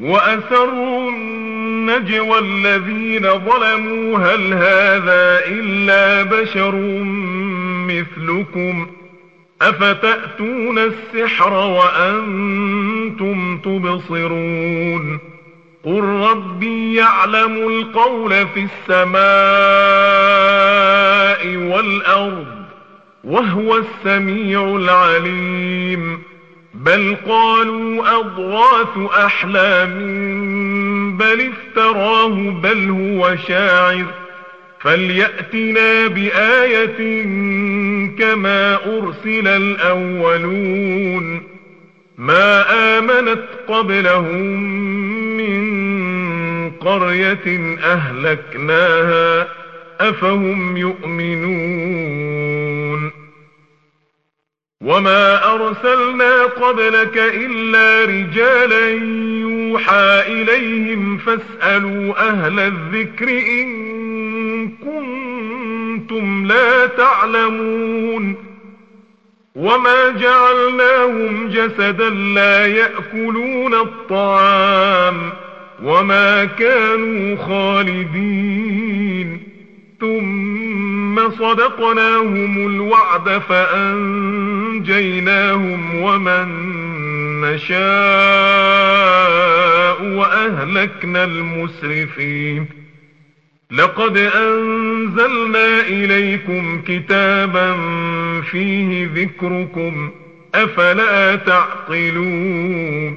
وأسروا النجوى الذين ظلموا هل هذا إلا بشر مثلكم؟ أفتأتون السحر وأنتم تبصرون؟ قل ربي يعلم القول في السماء والأرض وهو السميع العليم. بل قالوا أضغاث أحلام بل افتراه بل هو شاعر. فليأتنا بآية كما أرسل الأولون. ما آمنت قبلهم من قرية أهلكناها أفهم يؤمنون؟ وما أرسلنا قبلك إلا رجالا يوحى إليهم فاسألوا أهل الذكر إن كنتم لا تعلمون وما جعلناهم جسدا لا يأكلون الطعام وما كانوا خالدين ثم صدقناهم الوعد فأنجيناهم ومن نشاء وأهلكنا المسرفين. لقد أنزلنا إليكم كتابا فيه ذكركم أفلا تعقلون؟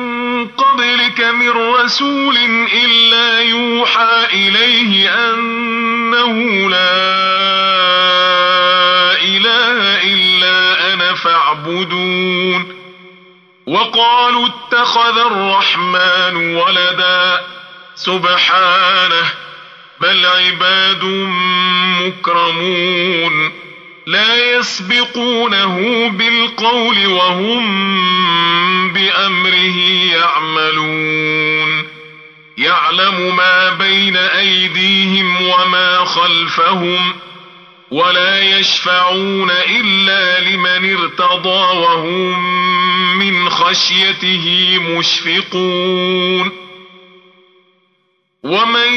قبلك من رسول إلا يوحى إليه أنه لا إله إلا أنا فاعبدون. وقالوا اتخذ الرحمن ولدا. سبحانه بل عباد مكرمون. لا يسبقونه بالقول وهم بأمره يعملون. يعلم ما بين أيديهم وما خلفهم ولا يشفعون إلا لمن ارتضى وهم من خشيته مشفقون. ومن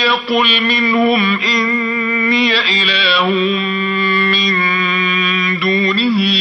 يقل منهم إني إله من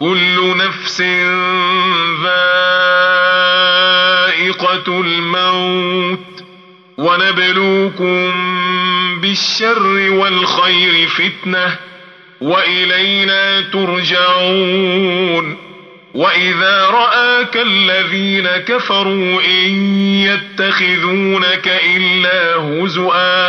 كل نفس ذائقة الموت ونبلوكم بالشر والخير فتنة وإلينا ترجعون وإذا رآك الذين كفروا إن يتخذونك إلا هزؤا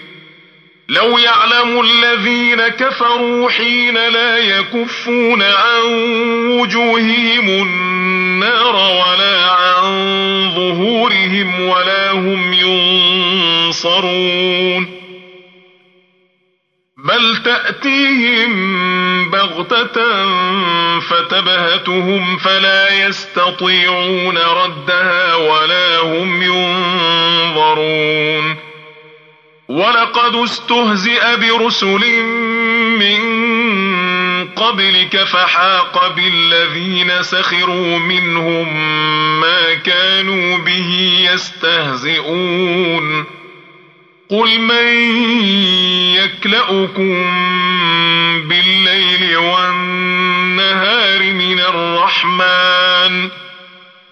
لو يعلم الذين كفروا حين لا يكفون عن وجوههم النار ولا عن ظهورهم ولا هم ينصرون بل تأتيهم بغتة فتبهتهم فلا يستطيعون ردها ولا هم ينظرون ولقد استهزئ برسل من قبلك فحاق بالذين سخروا منهم ما كانوا به يستهزئون قل من يكلأكم بالليل والنهار من الرحمن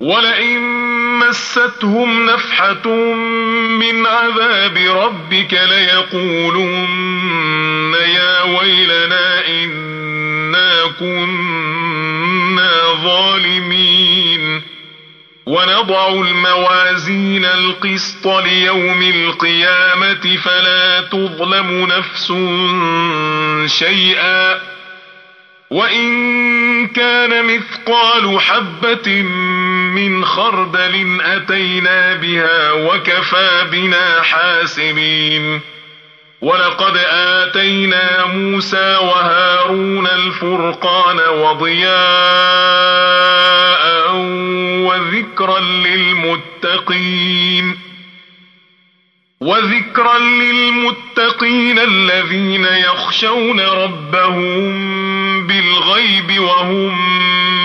ولئن مستهم نفحة من عذاب ربك ليقولن يا ويلنا إنا كنا ظالمين ونضع الموازين القسط ليوم القيامة فلا تظلم نفس شيئا وإن كان مثقال حبة من خردل أتينا بها وكفى بنا حاسبين. ولقد آتينا موسى وهارون الفرقان وضياء وذكرا للمتقين. وذكرا للمتقين الذين يخشون ربهم بالغيب وهم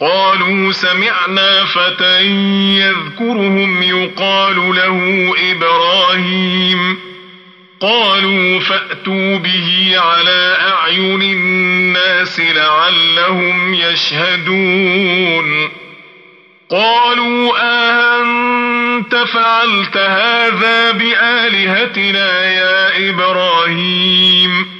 قالوا سمعنا فتى يذكرهم يقال له إبراهيم. قالوا فأتوا به على أعين الناس لعلهم يشهدون. قالوا أنت فعلت هذا بآلهتنا يا إبراهيم؟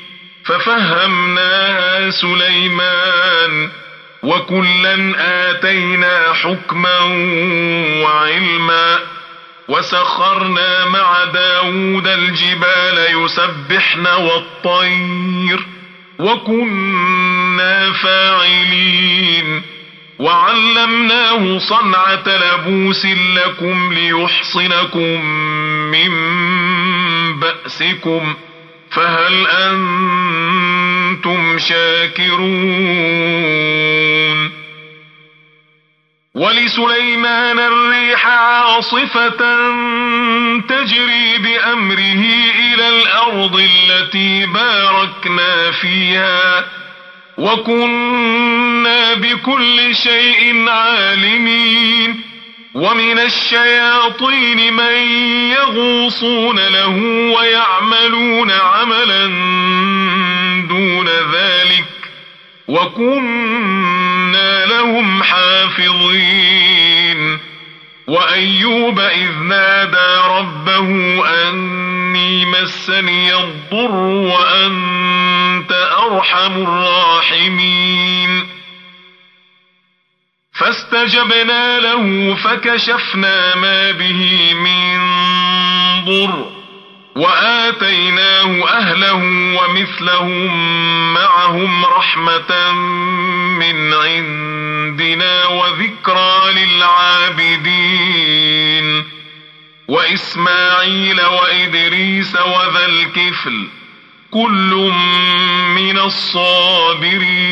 ففهمناها سليمان وكلا آتينا حكما وعلما وسخرنا مع داود الجبال يسبحن والطير وكنا فاعلين وعلمناه صنعة لبوس لكم ليحصنكم من بأسكم فهل أنتم شاكرون؟ ولسليمان الريح عاصفة تجري بأمره إلى الأرض التي باركنا فيها وكنا بكل شيء عالمين. ومن الشياطين من يغوصون له ويعملون عملا دون ذلك وكنا لهم حافظين وأيوب إذ نادى ربه أني مسني الضر وأنت أرحم الراحمين فاستجبنا له فكشفنا ما به من ضر وآتيناه أهله ومثلهم معهم رحمة من عندنا وذكرى للعابدين وإسماعيل وإدريس وذا الكفل كل من الصابرين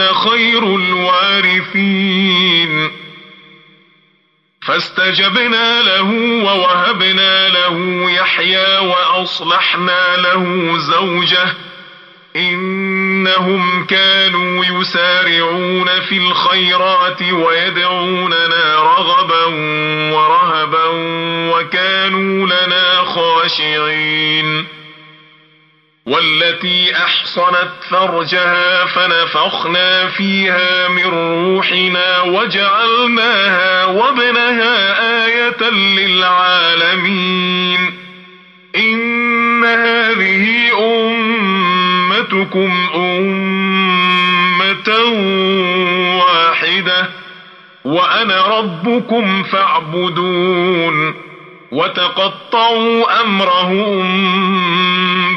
خير الوارثين. فاستجبنا له ووهبنا له يحيى وأصلحنا له زوجه. إنهم كانوا يسارعون في الخيرات ويدعوننا رغبا ورهبا وكانوا لنا خاشعين. والتي أحصنت فرجها فنفخنا فيها من روحنا وجعلناها وابنها آية للعالمين. إن هذه أمتكم أمة واحدة وأنا ربكم فاعبدون وتقطعوا أمرهم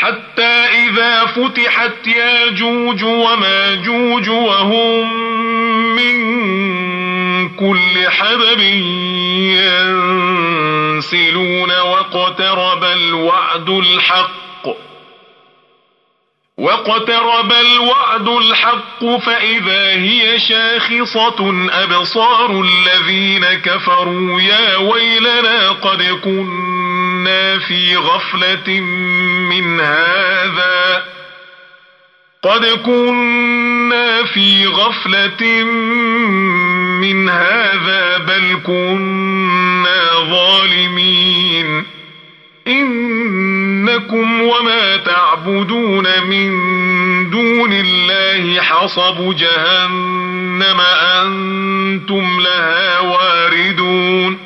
حتى إذا فتحت ياجوج وماجوج وهم من كل حدب ينسلون واقترب الوعد الحق. واقترب الوعد الحق فإذا هي شاخصة أبصار الذين كفروا يا ويلنا قد كنا في غفلة من هذا قد كنا في غفلة من هذا بل كنا ظالمين إنكم وما تعبدون من دون الله حصب جهنم أنتم لها واردون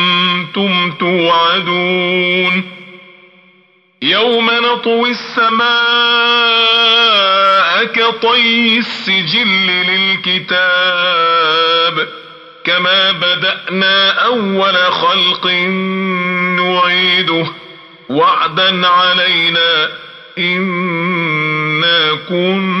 كنتم توعدون يوم نطوي السماء كطي السجل للكتاب كما بدأنا أول خلق نعيده وعدا علينا إنا كنا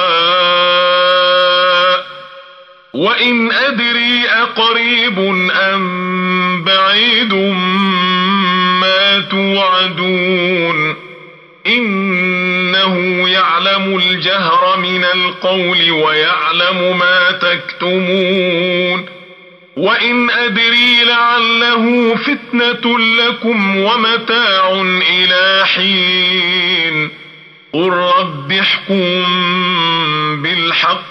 وإن أدري أقريب أم بعيد ما توعدون إنه يعلم الجهر من القول ويعلم ما تكتمون وإن أدري لعله فتنة لكم ومتاع إلى حين قل رب احكم بالحق